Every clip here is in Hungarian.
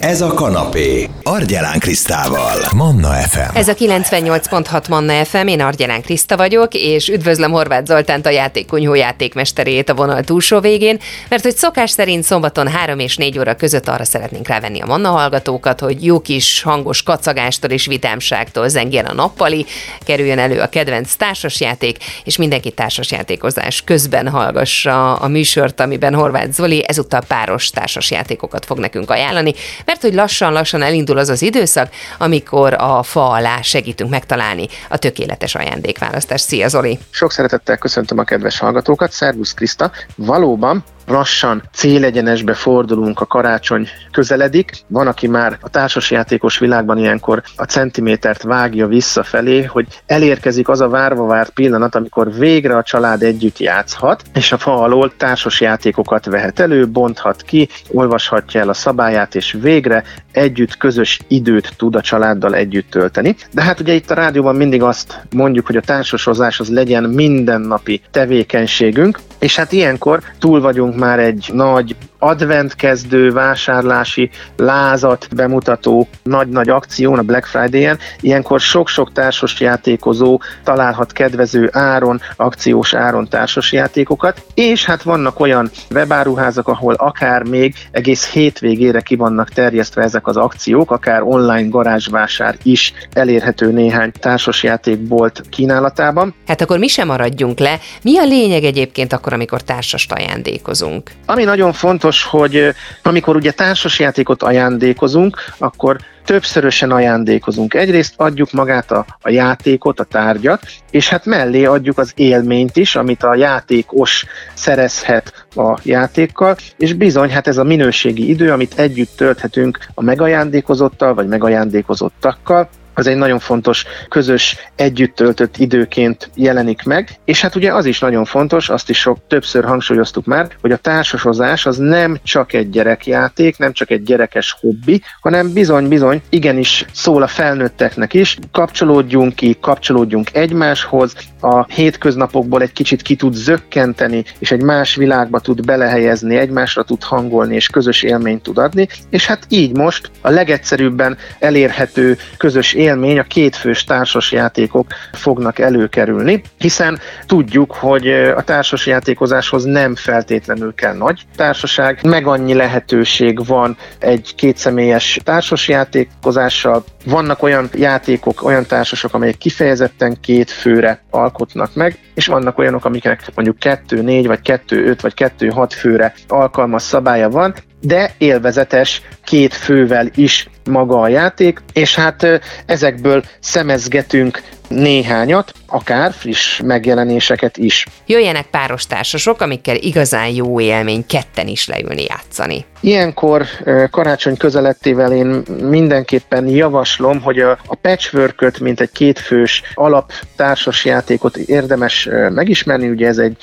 Ez a kanapé. Argyelán Krisztával. Manna FM. Ez a 98.6 Manna FM, én Argyelán Kriszta vagyok, és üdvözlöm Horváth Zoltánt, a játékkunyhó játékmesterét a vonal túlsó végén, mert hogy szokás szerint szombaton 3 és 4 óra között arra szeretnénk rávenni a Manna hallgatókat, hogy jó kis hangos kacagástól és vitámságtól zengjen a nappali, kerüljön elő a kedvenc társasjáték, és mindenki társasjátékozás közben hallgassa a műsort, amiben Horváth Zoli ezúttal páros társasjátékokat fog nekünk ajánlani, mert hogy lassan-lassan elindul az az időszak, amikor a fa alá segítünk megtalálni a tökéletes ajándékválasztást. Szia Zoli! Sok szeretettel köszöntöm a kedves hallgatókat, Szervusz Kriszta! Valóban lassan célegyenesbe fordulunk, a karácsony közeledik. Van, aki már a társasjátékos világban ilyenkor a centimétert vágja visszafelé, hogy elérkezik az a várva várt pillanat, amikor végre a család együtt játszhat, és a fa alól társasjátékokat vehet elő, bonthat ki, olvashatja el a szabályát, és végre együtt közös időt tud a családdal együtt tölteni. De hát ugye itt a rádióban mindig azt mondjuk, hogy a társasozás az legyen mindennapi tevékenységünk, és hát ilyenkor túl vagyunk már egy nagy adventkezdő vásárlási lázat bemutató nagy-nagy akción a Black Friday-en. Ilyenkor sok-sok társas játékozó találhat kedvező áron, akciós áron társas játékokat, és hát vannak olyan webáruházak, ahol akár még egész hétvégére ki vannak terjesztve ezek az akciók, akár online garázsvásár is elérhető néhány társasjátékbolt kínálatában. Hát akkor mi sem maradjunk le. Mi a lényeg egyébként akkor, amikor társast ajándékozunk? Ami nagyon fontos, hogy amikor ugye társasjátékot ajándékozunk, akkor többszörösen ajándékozunk. Egyrészt adjuk magát a, a játékot, a tárgyat, és hát mellé adjuk az élményt is, amit a játékos szerezhet a játékkal, és bizony, hát ez a minőségi idő, amit együtt tölthetünk a megajándékozottal, vagy megajándékozottakkal, az egy nagyon fontos közös együtt töltött időként jelenik meg, és hát ugye az is nagyon fontos, azt is sok többször hangsúlyoztuk már, hogy a társasozás az nem csak egy gyerekjáték, nem csak egy gyerekes hobbi, hanem bizony-bizony igenis szól a felnőtteknek is, kapcsolódjunk ki, kapcsolódjunk egymáshoz, a hétköznapokból egy kicsit ki tud zökkenteni, és egy más világba tud belehelyezni, egymásra tud hangolni, és közös élményt tud adni, és hát így most a legegyszerűbben elérhető közös élmény, a kétfős társasjátékok fognak előkerülni, hiszen tudjuk, hogy a társasjátékozáshoz nem feltétlenül kell nagy társaság, meg annyi lehetőség van egy kétszemélyes társasjátékozással, vannak olyan játékok, olyan társasok, amelyek kifejezetten két főre alkotnak meg, és vannak olyanok, amiknek mondjuk 2-4 vagy 2-5 vagy 2-6 főre alkalmas szabálya van, de élvezetes két fővel is maga a játék, és hát ezekből szemezgetünk néhányat, akár friss megjelenéseket is. Jöjjenek páros társasok, amikkel igazán jó élmény ketten is leülni játszani. Ilyenkor karácsony közelettével én mindenképpen javaslom, hogy a, a patchwork mint egy kétfős alap társasjátékot érdemes megismerni. Ugye ez egy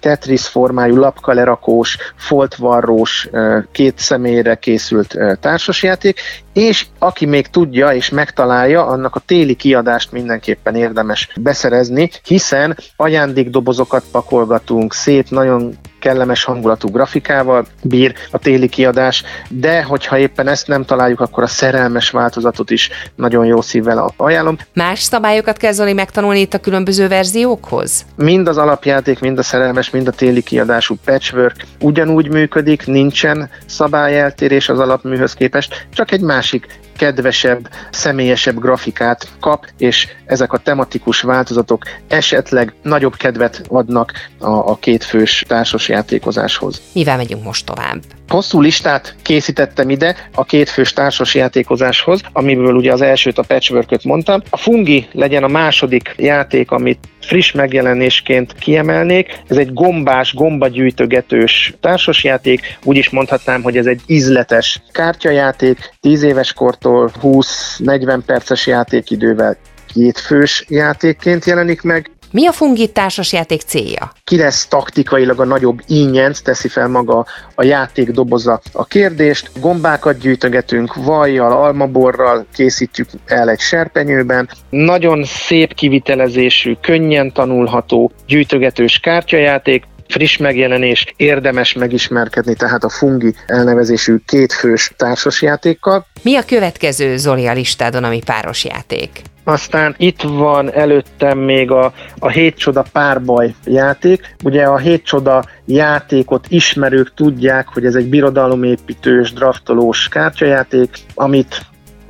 Tetris formájú, lapkalerakós, foltvarrós, két személyre készült társasjáték, és aki még tudja és megtalálja, annak a téli kiadást mindenképpen érdemes beszerezni, hiszen ajándékdobozokat pakolgatunk, szép, nagyon kellemes hangulatú grafikával bír a téli kiadás, de hogyha éppen ezt nem találjuk, akkor a szerelmes változatot is nagyon jó szívvel ajánlom. Más szabályokat kell Zoli megtanulni itt a különböző verziókhoz? Mind az alapjáték, mind a szerelmes, mind a téli kiadású patchwork ugyanúgy működik, nincsen szabályeltérés az alapműhöz képest, csak egy másik kedvesebb, személyesebb grafikát kap, és ezek a tematikus változatok esetleg nagyobb kedvet adnak a, a kétfős társas játékozáshoz. Mivel megyünk most tovább? Hosszú listát készítettem ide a kétfős társas játékozáshoz, amiből ugye az elsőt a patchwork mondtam. A Fungi legyen a második játék, amit friss megjelenésként kiemelnék. Ez egy gombás, gombagyűjtögetős társasjáték, úgy is mondhatnám, hogy ez egy ízletes kártyajáték, 10 éves kortól 20-40 perces játékidővel kétfős játékként jelenik meg, mi a Fungit társasjáték célja? Ki lesz taktikailag a nagyobb ínyenc, teszi fel maga a játék doboza a kérdést. Gombákat gyűjtögetünk, vajjal, almaborral készítjük el egy serpenyőben. Nagyon szép kivitelezésű, könnyen tanulható, gyűjtögetős kártyajáték, friss megjelenés, érdemes megismerkedni tehát a Fungi elnevezésű kétfős társasjátékkal. Mi a következő Zoli a listádon, ami páros játék? Aztán itt van előttem még a, a Hét Csoda párbaj játék. Ugye a Hét Csoda játékot ismerők tudják, hogy ez egy birodalomépítős, draftolós kártyajáték, amit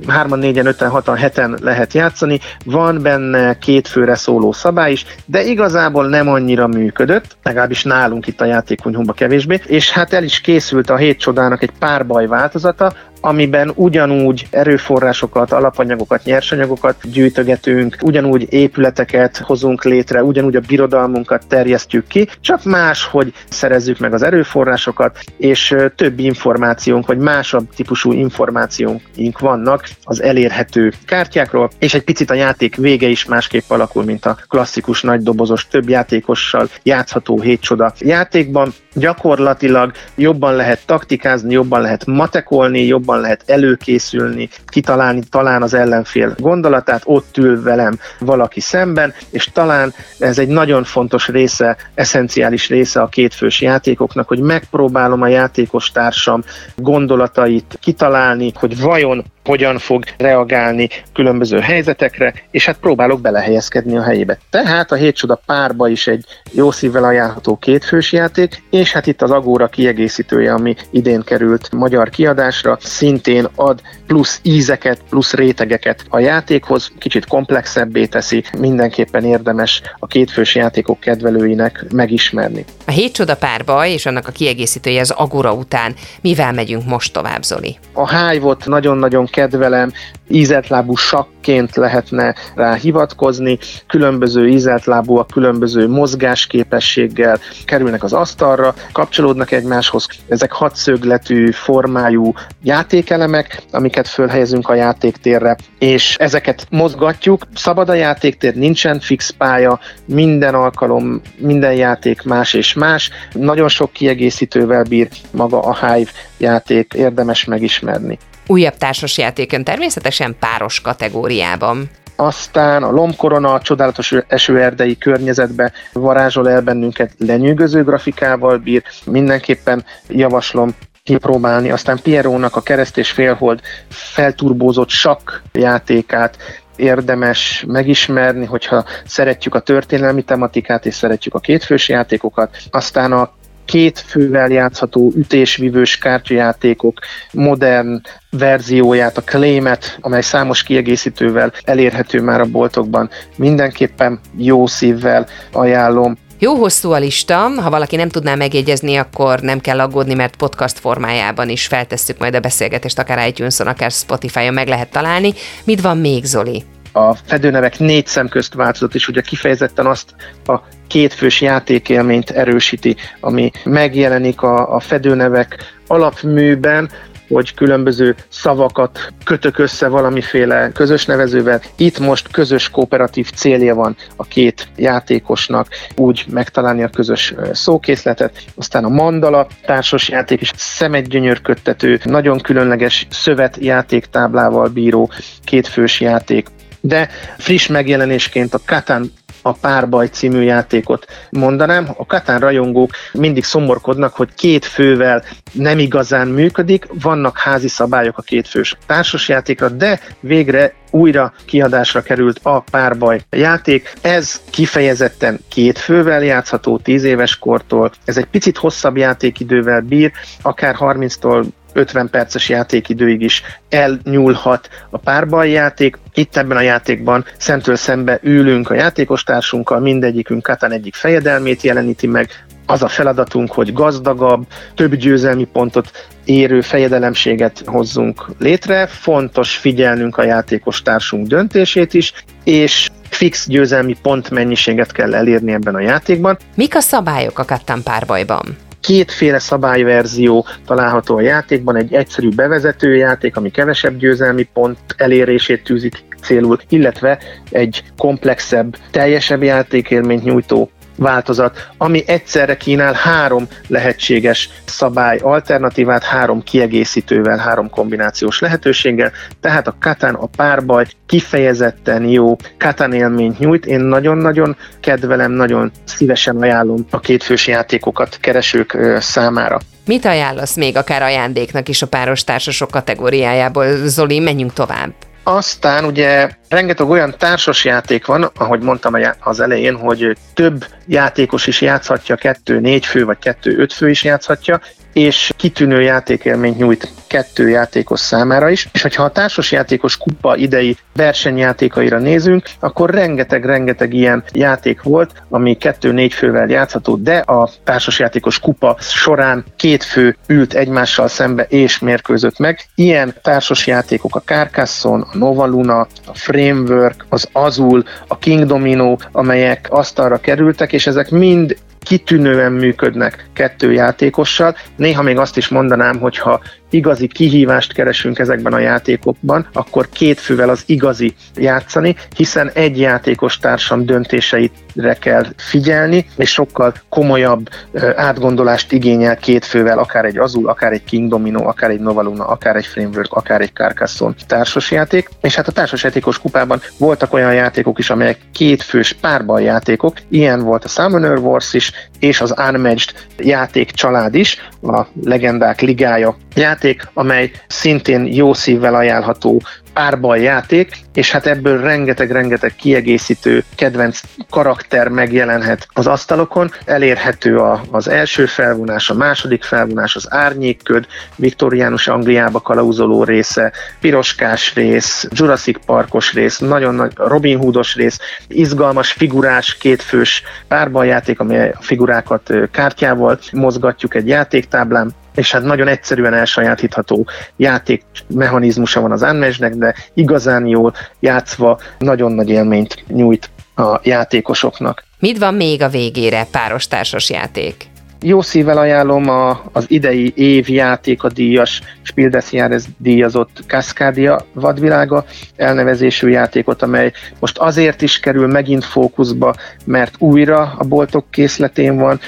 hárman, négyen, öten, hatan, heten lehet játszani. Van benne két főre szóló szabály is, de igazából nem annyira működött, legalábbis nálunk itt a játékonyhomba kevésbé, és hát el is készült a hét csodának egy párbaj változata, amiben ugyanúgy erőforrásokat, alapanyagokat, nyersanyagokat gyűjtögetünk, ugyanúgy épületeket hozunk létre, ugyanúgy a birodalmunkat terjesztjük ki, csak más, hogy szerezzük meg az erőforrásokat, és több információnk, vagy másabb típusú információink vannak az elérhető kártyákról, és egy picit a játék vége is másképp alakul, mint a klasszikus nagydobozos, több játékossal játszható hétcsoda játékban. Gyakorlatilag jobban lehet taktikázni, jobban lehet matekolni, jobban jobban lehet előkészülni, kitalálni talán az ellenfél gondolatát, ott ül velem valaki szemben, és talán ez egy nagyon fontos része, eszenciális része a kétfős játékoknak, hogy megpróbálom a játékos társam gondolatait kitalálni, hogy vajon hogyan fog reagálni különböző helyzetekre, és hát próbálok belehelyezkedni a helyébe. Tehát a Hétcsoda párba is egy jó szívvel ajánlható kétfős játék, és hát itt az Agóra kiegészítője, ami idén került magyar kiadásra, szintén ad plusz ízeket, plusz rétegeket a játékhoz, kicsit komplexebbé teszi, mindenképpen érdemes a kétfős játékok kedvelőinek megismerni. A Hétcsoda párba és annak a kiegészítője az Agora után. Mivel megyünk most tovább, Zoli? A Hive-ot nagyon-nagyon kedvelem, ízeltlábú sakként lehetne rá hivatkozni, különböző ízeltlábúak, különböző mozgásképességgel kerülnek az asztalra, kapcsolódnak egymáshoz. Ezek hatszögletű formájú játékelemek, amiket fölhelyezünk a játéktérre, és ezeket mozgatjuk. Szabad a játéktér, nincsen fix pálya, minden alkalom, minden játék más és más. Nagyon sok kiegészítővel bír maga a Hive játék, érdemes megismerni. Újabb társasjátékon természetesen páros kategóriában. Aztán a lombkorona a csodálatos esőerdei környezetbe varázsol el bennünket lenyűgöző grafikával bír. Mindenképpen javaslom kipróbálni. Aztán Pierónak a kereszt és félhold felturbózott sakk játékát érdemes megismerni, hogyha szeretjük a történelmi tematikát és szeretjük a kétfős játékokat. Aztán a két fővel játszható ütésvívős kártyajátékok modern verzióját, a Claimet, amely számos kiegészítővel elérhető már a boltokban. Mindenképpen jó szívvel ajánlom. Jó hosszú a lista, ha valaki nem tudná megjegyezni, akkor nem kell aggódni, mert podcast formájában is feltesszük majd a beszélgetést, akár iTunes-on, akár Spotify-on meg lehet találni. Mit van még, Zoli? a fedőnevek négy szem közt változott, és ugye kifejezetten azt a kétfős játékélményt erősíti, ami megjelenik a, a fedőnevek alapműben, hogy különböző szavakat kötök össze valamiféle közös nevezővel. Itt most közös kooperatív célja van a két játékosnak úgy megtalálni a közös szókészletet. Aztán a mandala társas játék is szemedgyönyörködtető, nagyon különleges szövet játéktáblával bíró kétfős játék de friss megjelenésként a Katan a Párbaj című játékot mondanám. A Katán rajongók mindig szomorkodnak, hogy két fővel nem igazán működik, vannak házi szabályok a kétfős társasjátékra, de végre újra kiadásra került a párbaj játék. Ez kifejezetten két fővel játszható 10 éves kortól. Ez egy picit hosszabb játékidővel bír, akár 30-tól 50 perces játékidőig is elnyúlhat a párbaj játék. Itt ebben a játékban szemtől szembe ülünk a játékostársunkkal, mindegyikünk Katan egyik fejedelmét jeleníti meg, az a feladatunk, hogy gazdagabb, több győzelmi pontot érő fejedelemséget hozzunk létre. Fontos figyelnünk a játékos társunk döntését is, és fix győzelmi pontmennyiséget kell elérni ebben a játékban. Mik a szabályok a Kattan párbajban? Kétféle szabályverzió található a játékban, egy egyszerű bevezető játék, ami kevesebb győzelmi pont elérését tűzik célul, illetve egy komplexebb, teljesebb játékélményt nyújtó változat, ami egyszerre kínál három lehetséges szabály alternatívát, három kiegészítővel, három kombinációs lehetőséggel, tehát a Katan, a párbaj kifejezetten jó Katan élményt nyújt. Én nagyon-nagyon kedvelem, nagyon szívesen ajánlom a kétfős játékokat keresők számára. Mit ajánlasz még akár ajándéknak is a páros társasok kategóriájából? Zoli, menjünk tovább. Aztán ugye rengeteg olyan társas játék van, ahogy mondtam az elején, hogy több játékos is játszhatja, kettő négy fő vagy kettő öt fő is játszhatja, és kitűnő játékélményt nyújt kettő játékos számára is, és hogyha a társasjátékos kupa idei versenyjátékaira nézünk, akkor rengeteg-rengeteg ilyen játék volt, ami kettő-négy fővel játszható, de a társasjátékos kupa során két fő ült egymással szembe és mérkőzött meg. Ilyen társasjátékok a Carcassonne, a Nova Luna, a Framework, az Azul, a King Domino, amelyek asztalra kerültek, és ezek mind kitűnően működnek kettő játékossal. Néha még azt is mondanám, hogy ha igazi kihívást keresünk ezekben a játékokban, akkor két fővel az igazi játszani, hiszen egy játékos társam döntéseire kell figyelni, és sokkal komolyabb átgondolást igényel két fővel, akár egy Azul, akár egy King Domino, akár egy Novaluna, akár egy Framework, akár egy Carcassonne társasjáték. És hát a társasjátékos kupában voltak olyan játékok is, amelyek két fős párban játékok, ilyen volt a Summoner Wars is, és az Unmatched játék család is, a legendák ligája játék, amely szintén jó szívvel ajánlható párbaj játék, és hát ebből rengeteg-rengeteg kiegészítő kedvenc karakter megjelenhet az asztalokon. Elérhető a, az első felvonás, a második felvonás, az árnyékköd, viktoriánus Angliába kalauzoló része, piroskás rész, Jurassic Parkos rész, nagyon nagy Robin Hoodos rész, izgalmas figurás kétfős párbajjáték, amely a figurákat kártyával mozgatjuk egy játéktáblán, és hát nagyon egyszerűen elsajátítható játék mechanizmusa van az Unmatchnek, de igazán jól játszva nagyon nagy élményt nyújt a játékosoknak. Mit van még a végére páros társas játék? Jó szívvel ajánlom a, az idei év játéka díjas, Spiel des Jahres díjazott Cascadia vadvilága elnevezésű játékot, amely most azért is kerül megint fókuszba, mert újra a boltok készletén van,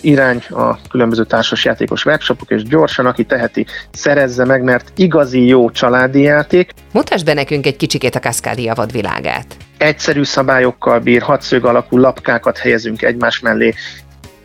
irány a különböző társasjátékos webshopok, és gyorsan, aki teheti, szerezze meg, mert igazi jó családi játék. Mutasd be nekünk egy kicsikét a Cascadia vadvilágát egyszerű szabályokkal bír, hatszög alakú lapkákat helyezünk egymás mellé,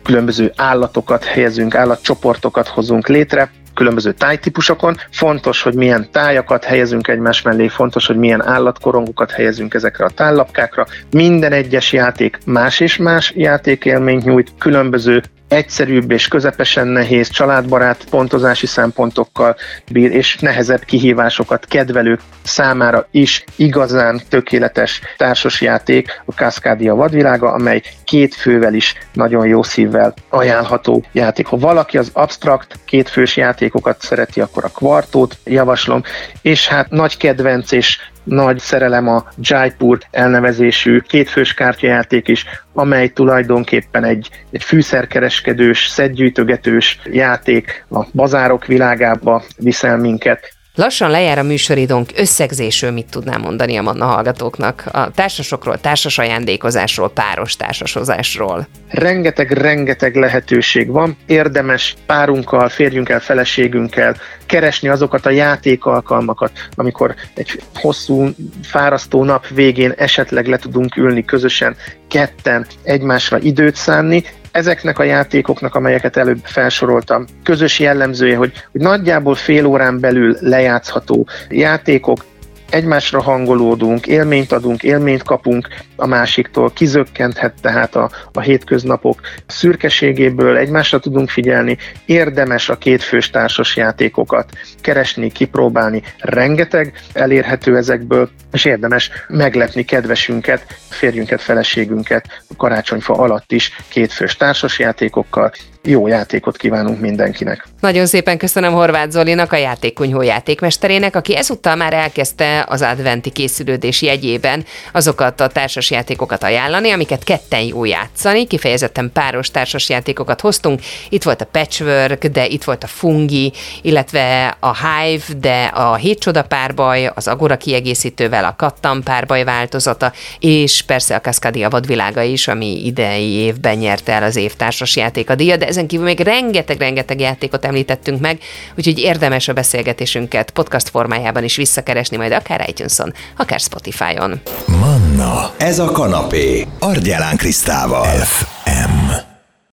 különböző állatokat helyezünk, állatcsoportokat hozunk létre, különböző tájtípusokon. Fontos, hogy milyen tájakat helyezünk egymás mellé, fontos, hogy milyen állatkorongokat helyezünk ezekre a tállapkákra. Minden egyes játék más és más játékélményt nyújt, különböző egyszerűbb és közepesen nehéz, családbarát pontozási szempontokkal bír, és nehezebb kihívásokat kedvelők számára is igazán tökéletes társasjáték a Cascadia vadvilága, amely két fővel is nagyon jó szívvel ajánlható játék. Ha valaki az abstrakt kétfős játékokat szereti, akkor a kvartót javaslom, és hát nagy kedvenc és nagy szerelem a Jaipur elnevezésű kétfős kártyajáték is, amely tulajdonképpen egy, egy fűszerkereskedős, szedgyűjtögetős játék a bazárok világába viszel minket. Lassan lejár a műsoridónk, összegzésről mit tudnám mondani a Manna hallgatóknak? A társasokról, társas ajándékozásról, páros társasozásról. Rengeteg-rengeteg lehetőség van. Érdemes párunkkal, férjünkkel, feleségünkkel keresni azokat a játékalkalmakat, amikor egy hosszú, fárasztó nap végén esetleg le tudunk ülni közösen, ketten egymásra időt szánni, ezeknek a játékoknak, amelyeket előbb felsoroltam, közös jellemzője, hogy, hogy nagyjából fél órán belül lejátszható játékok, egymásra hangolódunk, élményt adunk, élményt kapunk a másiktól, kizökkenthet tehát a, a hétköznapok szürkeségéből, egymásra tudunk figyelni, érdemes a kétfős társas játékokat keresni, kipróbálni, rengeteg elérhető ezekből, és érdemes meglepni kedvesünket, férjünket, feleségünket karácsonyfa alatt is kétfős társasjátékokkal. Jó játékot kívánunk mindenkinek! Nagyon szépen köszönöm Horváth Zolinak, a játékkunyhó játékmesterének, aki ezúttal már elkezdte az adventi készülődés jegyében azokat a társas játékokat ajánlani, amiket ketten jó játszani, kifejezetten páros társas játékokat hoztunk. Itt volt a Patchwork, de itt volt a Fungi, illetve a Hive, de a Hét Csoda párbaj, az Agora kiegészítővel a Kattan párbaj változata, és persze a Cascadia vadvilága is, ami idei évben nyerte el az év társas játékadíja, de ezen kívül még rengeteg-rengeteg játékot említettünk meg, úgyhogy érdemes a beszélgetésünket podcast formájában is visszakeresni, majd akár iTunes-on, akár Spotify-on. Manna, ez a kanapé, Argyelán Krisztával. FM.